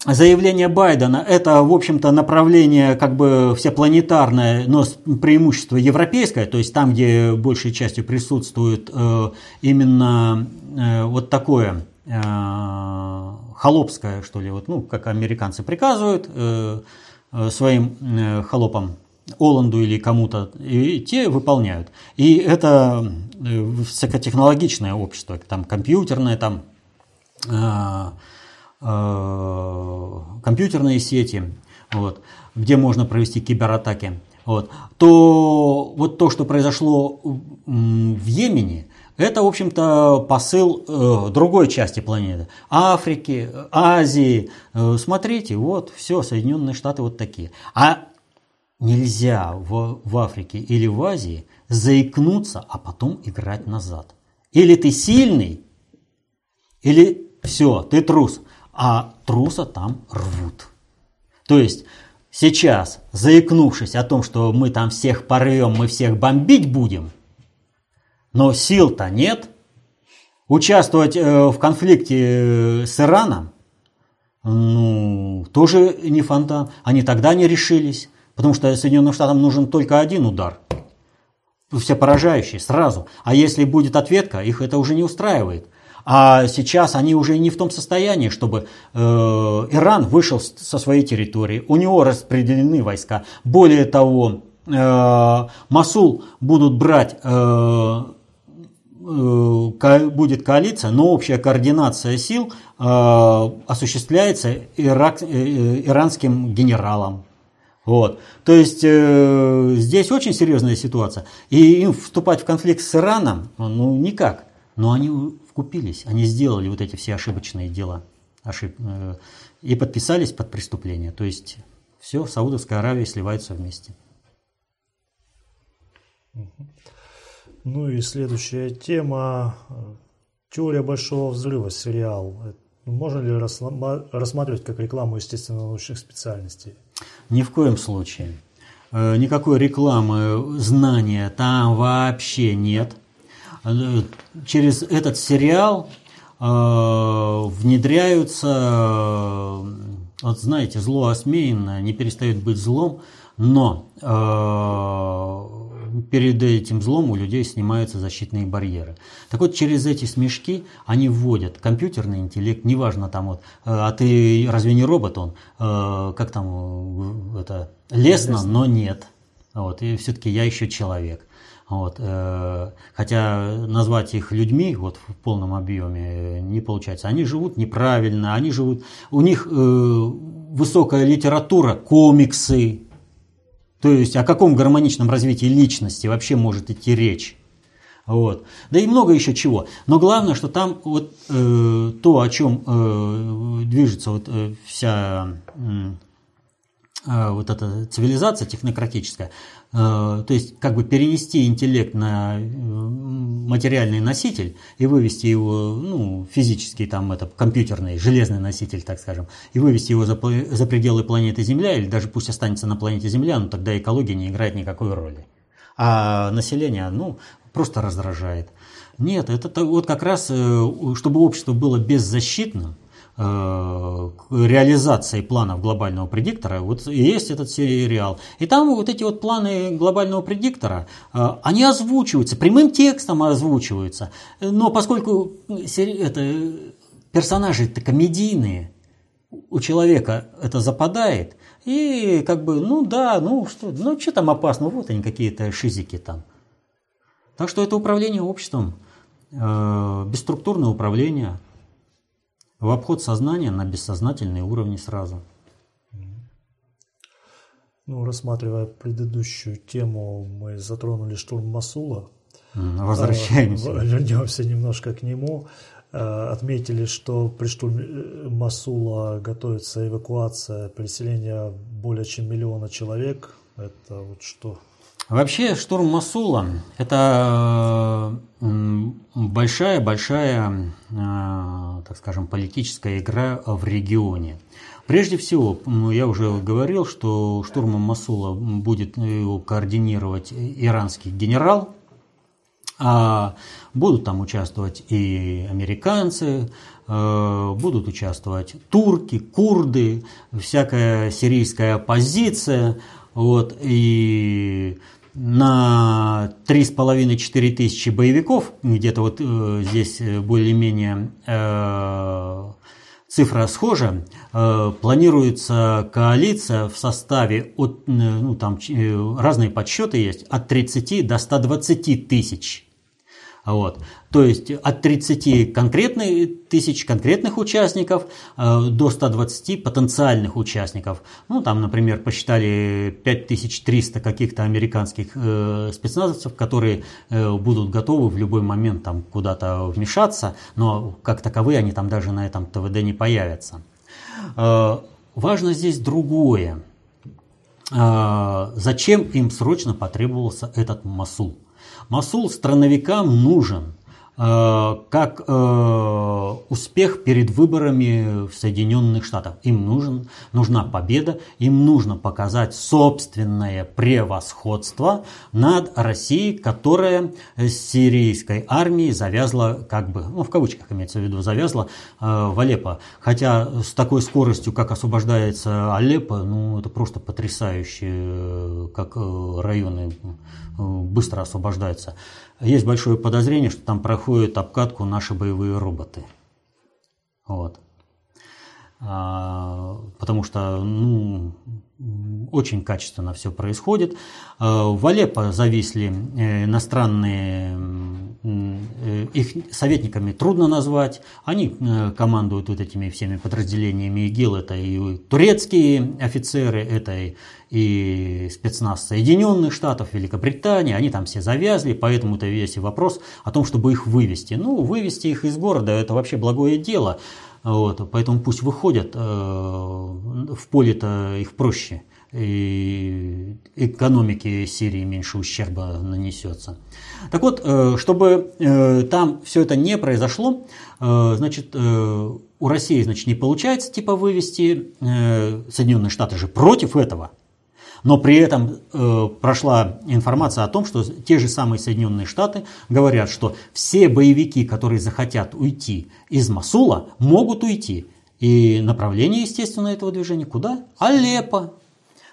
заявление Байдена – это, в общем-то, направление как бы всепланетарное, но преимущество европейское, то есть там, где большей частью присутствует э, именно э, вот такое э, холопское, что ли, вот, ну, как американцы приказывают э, э, своим э, холопам, Оланду или кому-то, и те выполняют. И это э, высокотехнологичное общество, там компьютерное, там компьютерные сети, вот, где можно провести кибератаки, вот, то вот то, что произошло в Йемене, это, в общем-то, посыл э, другой части планеты. Африки, Азии. Э, смотрите, вот, все, Соединенные Штаты вот такие. А нельзя в, в Африке или в Азии заикнуться, а потом играть назад. Или ты сильный, или все, ты трус а труса там рвут. То есть сейчас, заикнувшись о том, что мы там всех порвем, мы всех бомбить будем, но сил-то нет, участвовать э, в конфликте э, с Ираном, ну, тоже не фонтан. Они тогда не решились, потому что Соединенным Штатам нужен только один удар. Все поражающие сразу. А если будет ответка, их это уже не устраивает. А сейчас они уже не в том состоянии, чтобы э, Иран вышел со своей территории. У него распределены войска. Более того, э, Масул будут брать э, э, будет коалиция, но общая координация сил э, осуществляется ирак, э, иранским генералом. Вот. То есть э, здесь очень серьезная ситуация. И им вступать в конфликт с Ираном, ну никак. Но они вкупились, они сделали вот эти все ошибочные дела ошиб... Э, и подписались под преступление. То есть все, Саудовская Аравия сливается вместе. Ну и следующая тема. Теория большого взрыва, сериал. Можно ли рассматривать как рекламу естественно-научных специальностей? Ни в коем случае. Э, никакой рекламы, знания там вообще нет. Э, через этот сериал э, внедряются, э, вот знаете, зло осмеянное не перестает быть злом, но перед этим злом у людей снимаются защитные барьеры. Так вот, через эти смешки они вводят компьютерный интеллект, неважно там вот, а ты разве не робот он, как там это, лестно, но нет. Вот, и все-таки я еще человек. Вот, э, хотя назвать их людьми вот, в полном объеме не получается. Они живут неправильно, они живут, у них э, высокая литература, комиксы. То есть о каком гармоничном развитии личности вообще может идти речь? Вот. Да и много еще чего. Но главное, что там вот э, то, о чем э, движется вот, э, вся э, вот эта цивилизация технократическая, Э, то есть как бы перенести интеллект на э, материальный носитель и вывести его, ну, физический там это компьютерный, железный носитель, так скажем, и вывести его за, за пределы планеты Земля, или даже пусть останется на планете Земля, но тогда экология не играет никакой роли. А население, ну, просто раздражает. Нет, это вот как раз, э, чтобы общество было беззащитным, Э, реализации планов глобального предиктора, вот есть этот сериал. И там вот эти вот планы глобального предиктора, э, они озвучиваются, прямым текстом озвучиваются. Но поскольку это, персонажи это комедийные, у человека это западает, и как бы, ну да, ну что, ну что там опасно, вот они какие-то шизики там. Так что это управление обществом, э, бесструктурное управление – в обход сознания на бессознательные уровни сразу. Ну, рассматривая предыдущую тему, мы затронули штурм Масула. Возвращаемся. А, вернемся немножко к нему. А, отметили, что при штурме э, Масула готовится эвакуация, переселение более чем миллиона человек. Это вот что Вообще штурм Масула – это большая-большая, э, так скажем, политическая игра в регионе. Прежде всего, я уже говорил, что штурмом Масула будет его координировать иранский генерал, А будут там участвовать и американцы, э, будут участвовать турки, курды, всякая сирийская оппозиция. Вот, и на 3,5-4 тысячи боевиков, где-то вот э, здесь более-менее э, цифра схожа, э, планируется коалиция в составе, от, э, ну там э, разные подсчеты есть, от 30 до 120 тысяч вот. То есть от 30 конкретных тысяч конкретных участников э, до 120 потенциальных участников. Ну, там, например, посчитали 5300 каких-то американских э, спецназовцев, которые э, будут готовы в любой момент там куда-то вмешаться, но как таковые они там даже на этом ТВД не появятся. Э, важно здесь другое. Э, зачем им срочно потребовался этот Масул? Масул страновикам нужен как э, успех перед выборами в Соединенных Штатах. Им нужен, нужна победа, им нужно показать собственное превосходство над Россией, которая с сирийской армией завязла, как бы, ну в кавычках имеется в виду, завязла э, в Алеппо. Хотя с такой скоростью, как освобождается Алеппо, ну это просто потрясающе, э, как э, районы быстро освобождаются. Есть большое подозрение, что там проходят обкатку наши боевые роботы. Вот. А, потому что ну, очень качественно все происходит. А, в Алеппо зависли э, иностранные, э, их советниками трудно назвать, они э, командуют вот этими всеми подразделениями ИГИЛ, это и турецкие офицеры, это и спецназ Соединенных Штатов, Великобритании, они там все завязли, поэтому-то весь вопрос о том, чтобы их вывести. Ну, вывести их из города – это вообще благое дело, вот, поэтому пусть выходят, в поле-то их проще и экономике Сирии меньше ущерба нанесется. Так вот, э, чтобы э, там все это не произошло, э, значит, у России, значит, не получается типа вывести, Соединенные Штаты же против этого, но при этом прошла информация о том, что те же самые Соединенные Штаты говорят, что все боевики, которые захотят уйти из Масула, могут уйти. И направление, естественно, этого движения куда? Алеппо.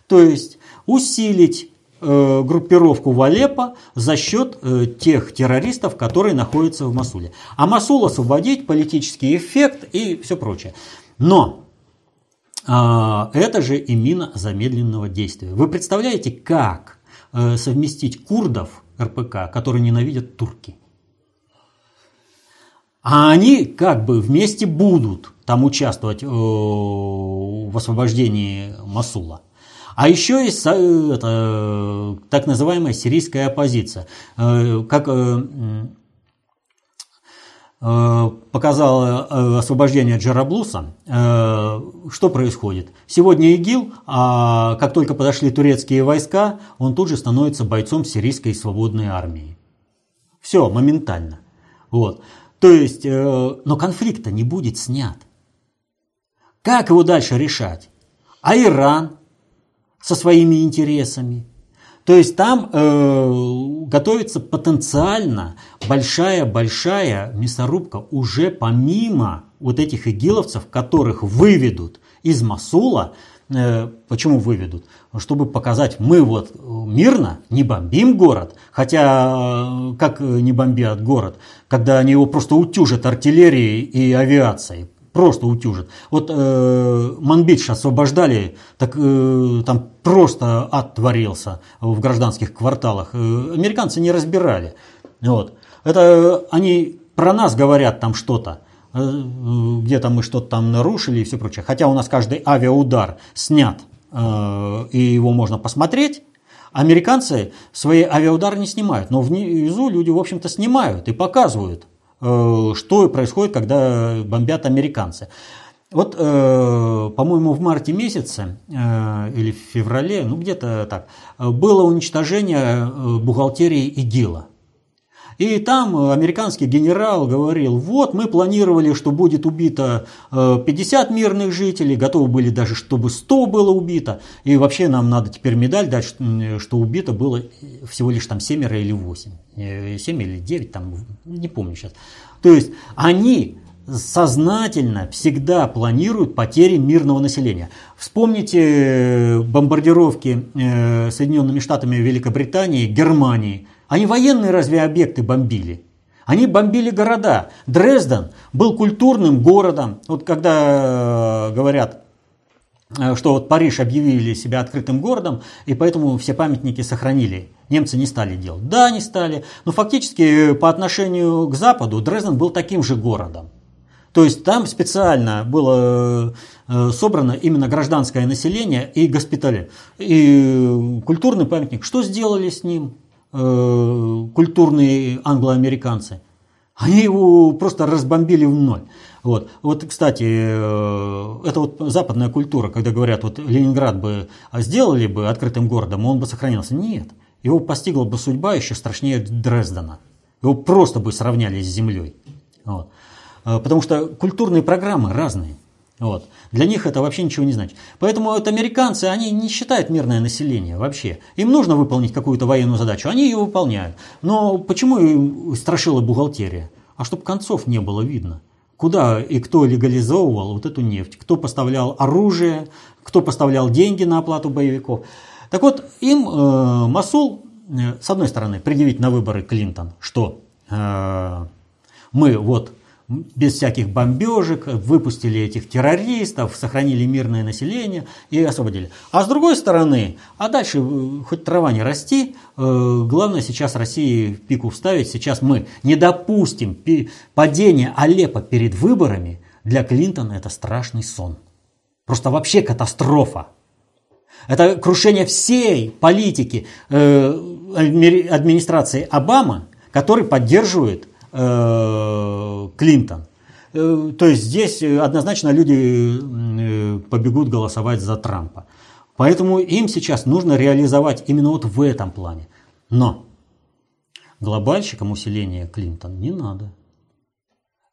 То есть усилить э, группировку в Алеппо за счет э, тех террористов, которые находятся в Масуле. А Масул освободить, политический эффект и все прочее. Но э, это же и мина замедленного действия. Вы представляете, как э, совместить курдов РПК, которые ненавидят турки? А они как бы вместе будут там участвовать э, в освобождении Масула. А еще есть э, это, так называемая сирийская оппозиция. Как показало освобождение Джараблуса, что происходит? Сегодня ИГИЛ, а как только подошли турецкие войска, он тут же становится бойцом сирийской свободной армии. Все, моментально. Вот. То есть, но конфликта не будет снят. Как его дальше решать? А Иран? со своими интересами. То есть там э, готовится потенциально большая-большая мясорубка уже помимо вот этих игиловцев, которых выведут из Масула. Э, почему выведут? Чтобы показать, мы вот мирно не бомбим город, хотя э, как не бомбят город, когда они его просто утюжат артиллерией и авиацией просто утюжит. Вот э, Манбич освобождали, так э, там просто ад творился в гражданских кварталах. Э, американцы не разбирали. Вот. Это э, они про нас говорят там что-то. Э, где-то мы что-то там нарушили и все прочее. Хотя у нас каждый авиаудар снят, э, и его можно посмотреть. Американцы свои авиаудары не снимают, но внизу люди, в общем-то, снимают и показывают. Э, что происходит, когда бомбят американцы. Вот, по-моему, в марте месяце или в феврале, ну где-то так, было уничтожение бухгалтерии ИГИЛа. И там американский генерал говорил, вот мы планировали, что будет убито 50 мирных жителей, готовы были даже, чтобы 100 было убито. И вообще нам надо теперь медаль дать, что убито было всего лишь там 7 или 8. 7 или 9, там, не помню сейчас. То есть они сознательно всегда планируют потери мирного населения. Вспомните э, бомбардировки э, Соединенными Штатами Великобритании, Германии. Они военные разве объекты бомбили? Они бомбили города. Дрезден был культурным городом. Вот когда э, говорят, что вот Париж объявили себя открытым городом, и поэтому все памятники сохранили. Немцы не стали делать. Да, не стали. Но фактически по отношению к Западу Дрезден был таким же городом. То есть там специально было э, собрано именно гражданское население и госпитали. И культурный памятник. Что сделали с ним э, культурные англоамериканцы? Они его просто разбомбили в ноль. Вот, вот кстати, э, это вот западная культура, когда говорят, вот Ленинград бы сделали бы открытым городом, он бы сохранился. Нет, его постигла бы судьба еще страшнее Дрездена. Его просто бы сравняли с землей. Вот. А, потому что культурные программы разные. Вот. Для них это вообще ничего не значит. Поэтому вот американцы, они не считают мирное население вообще. Им нужно выполнить какую-то военную задачу, они ее выполняют. Но почему им страшила бухгалтерия? А чтобы концов не было видно. Куда и кто легализовывал вот эту нефть, кто поставлял оружие, кто поставлял деньги на оплату боевиков. Так вот, им э, Масул, э, с одной стороны, предъявить на выборы Клинтон, что э, мы вот без всяких бомбежек, выпустили этих террористов, сохранили мирное население и освободили. А с другой стороны, а дальше э, хоть трава не расти, э, главное сейчас России пику вставить. Сейчас мы не допустим падения Алеппо перед выборами. Для Клинтона это страшный сон. Просто вообще катастрофа. Это крушение всей политики э, администрации Обамы, который поддерживает Клинтон. Э, то есть здесь однозначно люди э, побегут голосовать за Трампа. Поэтому им сейчас нужно реализовать именно вот в этом плане. Но глобальщикам усиления Клинтон не надо.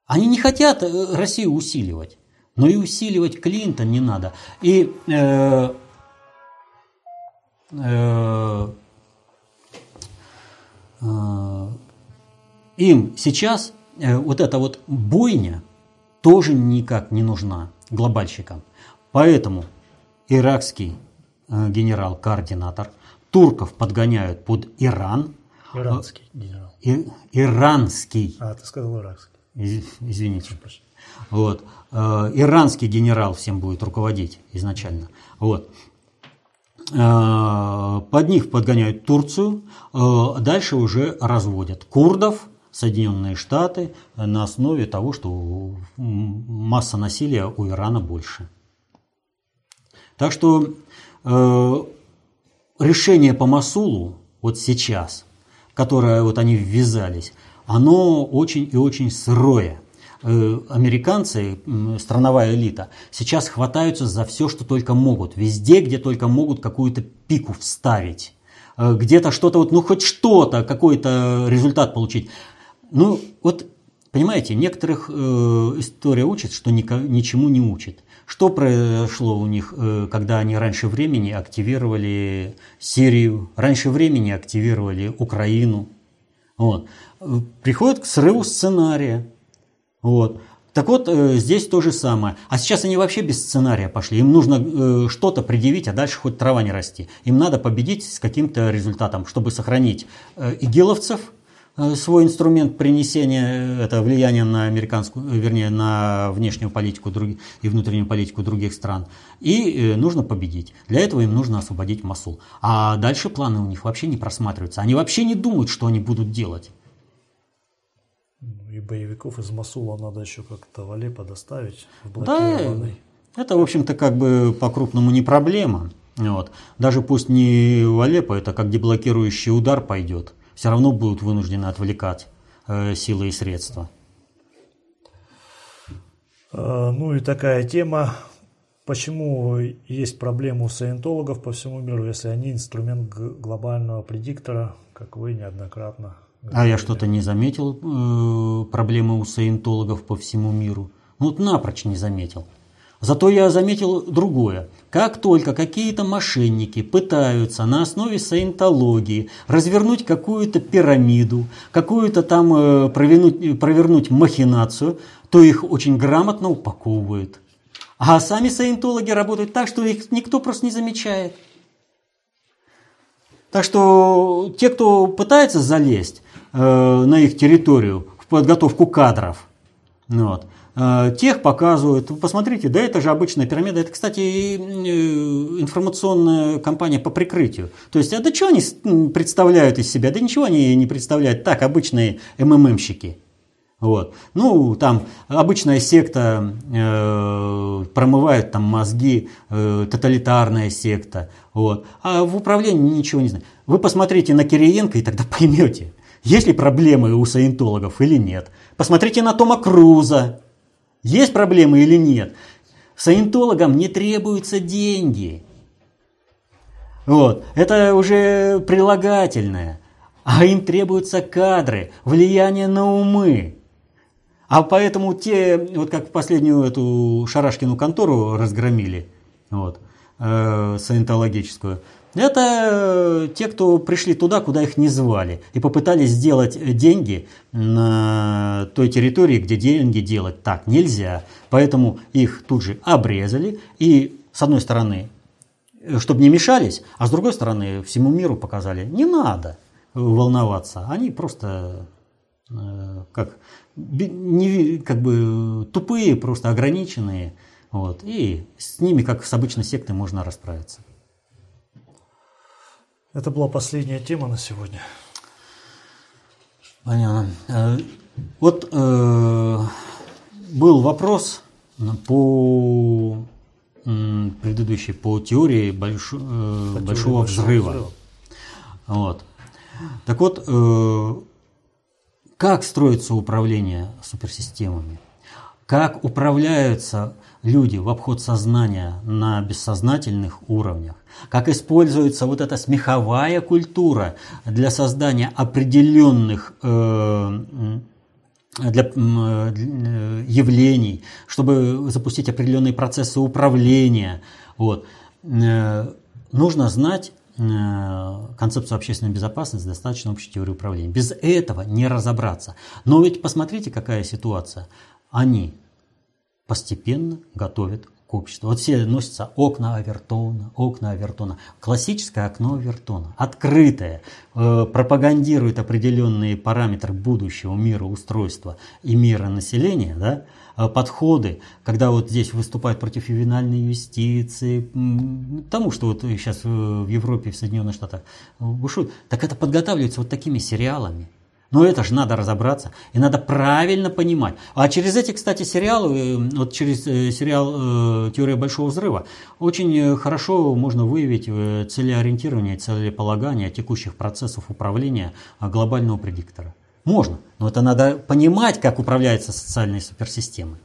Они не хотят Россию усиливать, но и усиливать Клинтон не надо. И э, э, э, им сейчас э, вот эта вот бойня тоже никак не нужна глобальщикам. Поэтому иракский э, генерал-координатор, турков подгоняют под Иран. Иранский генерал. И, иранский. А, ты сказал иракский. Из, извините. Вот. Э, иранский генерал всем будет руководить изначально. Вот. Под них подгоняют Турцию, дальше уже разводят курдов, Соединенные Штаты на основе того, что масса насилия у Ирана больше. Так что э, решение по Масулу вот сейчас, которое вот они ввязались, оно очень и очень сырое. Э, американцы, страновая элита, сейчас хватаются за все, что только могут. Везде, где только могут какую-то пику вставить. Э, где-то что-то, вот, ну хоть что-то, какой-то результат получить. Ну, вот, понимаете, некоторых э, история учит, что нико, ничему не учит. Что произошло у них, э, когда они раньше времени активировали Сирию, раньше времени активировали Украину? Вот. Приходят к срыву сценария. Вот. Так вот, э, здесь то же самое. А сейчас они вообще без сценария пошли. Им нужно э, что-то предъявить, а дальше хоть трава не расти. Им надо победить с каким-то результатом, чтобы сохранить э, игиловцев – свой инструмент принесения, э, это влияние на американскую, э, вернее, на внешнюю политику и внутреннюю политику других стран. И нужно победить. Для этого им нужно освободить Масул. А дальше планы у них вообще не просматриваются. Они вообще не думают, что они будут делать. Ну, и боевиков из Масула надо еще как-то в Алеппо доставить. В да, это, в общем-то, как бы по-крупному не проблема. Вот. Даже пусть не в Алеппо, это как деблокирующий удар пойдет все равно будут вынуждены отвлекать э, силы и средства. Э, ну и такая тема, почему есть проблемы у саентологов по всему миру, если они инструмент глобального предиктора, как вы неоднократно А я что-то не заметил э, проблемы у саентологов по всему миру. Ну, вот напрочь не заметил. Зато я заметил другое. Как только какие-то мошенники пытаются на основе саентологии развернуть какую-то пирамиду, какую-то там э, провернуть, провернуть махинацию, то их очень грамотно упаковывают. А сами саентологи работают так, что их никто просто не замечает. Так что те, кто пытается залезть э, на их территорию в подготовку кадров, ну вот, э, тех показывают. посмотрите, да, это же обычная пирамида. Это, кстати, э, информационная кампания по прикрытию. То есть, а да что они представляют из себя? Да ничего они не представляют. Так, обычные МММщики. Вот. Ну, там обычная секта э, промывает там мозги, э, тоталитарная секта. Вот. А в управлении ничего не знаю. Вы посмотрите на Кириенко и тогда поймете, есть ли проблемы у саентологов или нет. Посмотрите на Тома Круза. Есть проблемы или нет. Саентологам не требуются деньги. Вот. Это уже прилагательное. А им требуются кадры, влияние на умы. А поэтому те, вот как последнюю эту Шарашкину контору разгромили, вот, э, саентологическую, это те, кто пришли туда, куда их не звали, и попытались сделать деньги на той территории, где деньги делать так нельзя. Поэтому их тут же обрезали, и с одной стороны, чтобы не мешались, а с другой стороны, всему миру показали, не надо волноваться, они просто э, как не, как бы тупые, просто ограниченные. Вот, и с ними, как с обычной сектой, можно расправиться. Это была последняя тема на сегодня. Понятно. Э, вот э, был вопрос по предыдущей по теории больш, э, по большого, теории взрыва. взрыва. Вот. Так вот, э, как строится управление суперсистемами, как управляются люди в обход сознания на бессознательных уровнях, как используется вот эта смеховая культура для создания определенных э, для, э, явлений, чтобы запустить определенные процессы управления. Вот. Э, нужно знать Э, концепцию общественной безопасности, достаточно общей теории управления. Без этого не разобраться. Но ведь посмотрите, какая ситуация. Они постепенно готовят к обществу. Вот все носятся окна Авертона, окна Авертона. Классическое окно Авертона, открытое, э, пропагандирует определенные параметры будущего мира устройства и мира населения, да, Э, подходы, когда вот здесь выступают против ювенальной юстиции, тому, что вот сейчас в Европе, в Соединенных Штатах бушует, так это подготавливается вот такими сериалами. Но это же надо разобраться, и надо правильно понимать. А через эти, кстати, сериалы, э, вот через э, сериал «Теория большого взрыва», очень хорошо можно выявить целеориентирование, целеполагание текущих процессов управления глобального предиктора. Можно, но это надо понимать, как управляются социальные суперсистемы.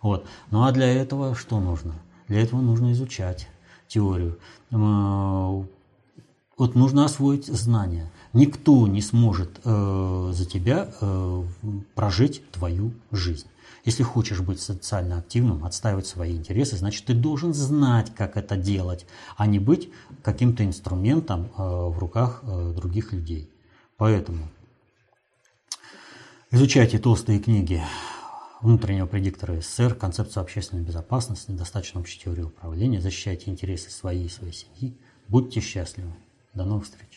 Вот. Ну а для этого что нужно? Для этого нужно изучать теорию. Вот нужно освоить знания. Никто не сможет э, за тебя э, прожить твою жизнь. Если хочешь быть социально активным, отстаивать свои интересы, значит ты должен знать, как это делать, а не быть каким-то инструментом э, в руках э, других людей. Поэтому Изучайте толстые книги внутреннего предиктора СССР, концепцию общественной безопасности, достаточно общей теории управления, защищайте интересы своей и своей семьи. Будьте счастливы. До новых встреч.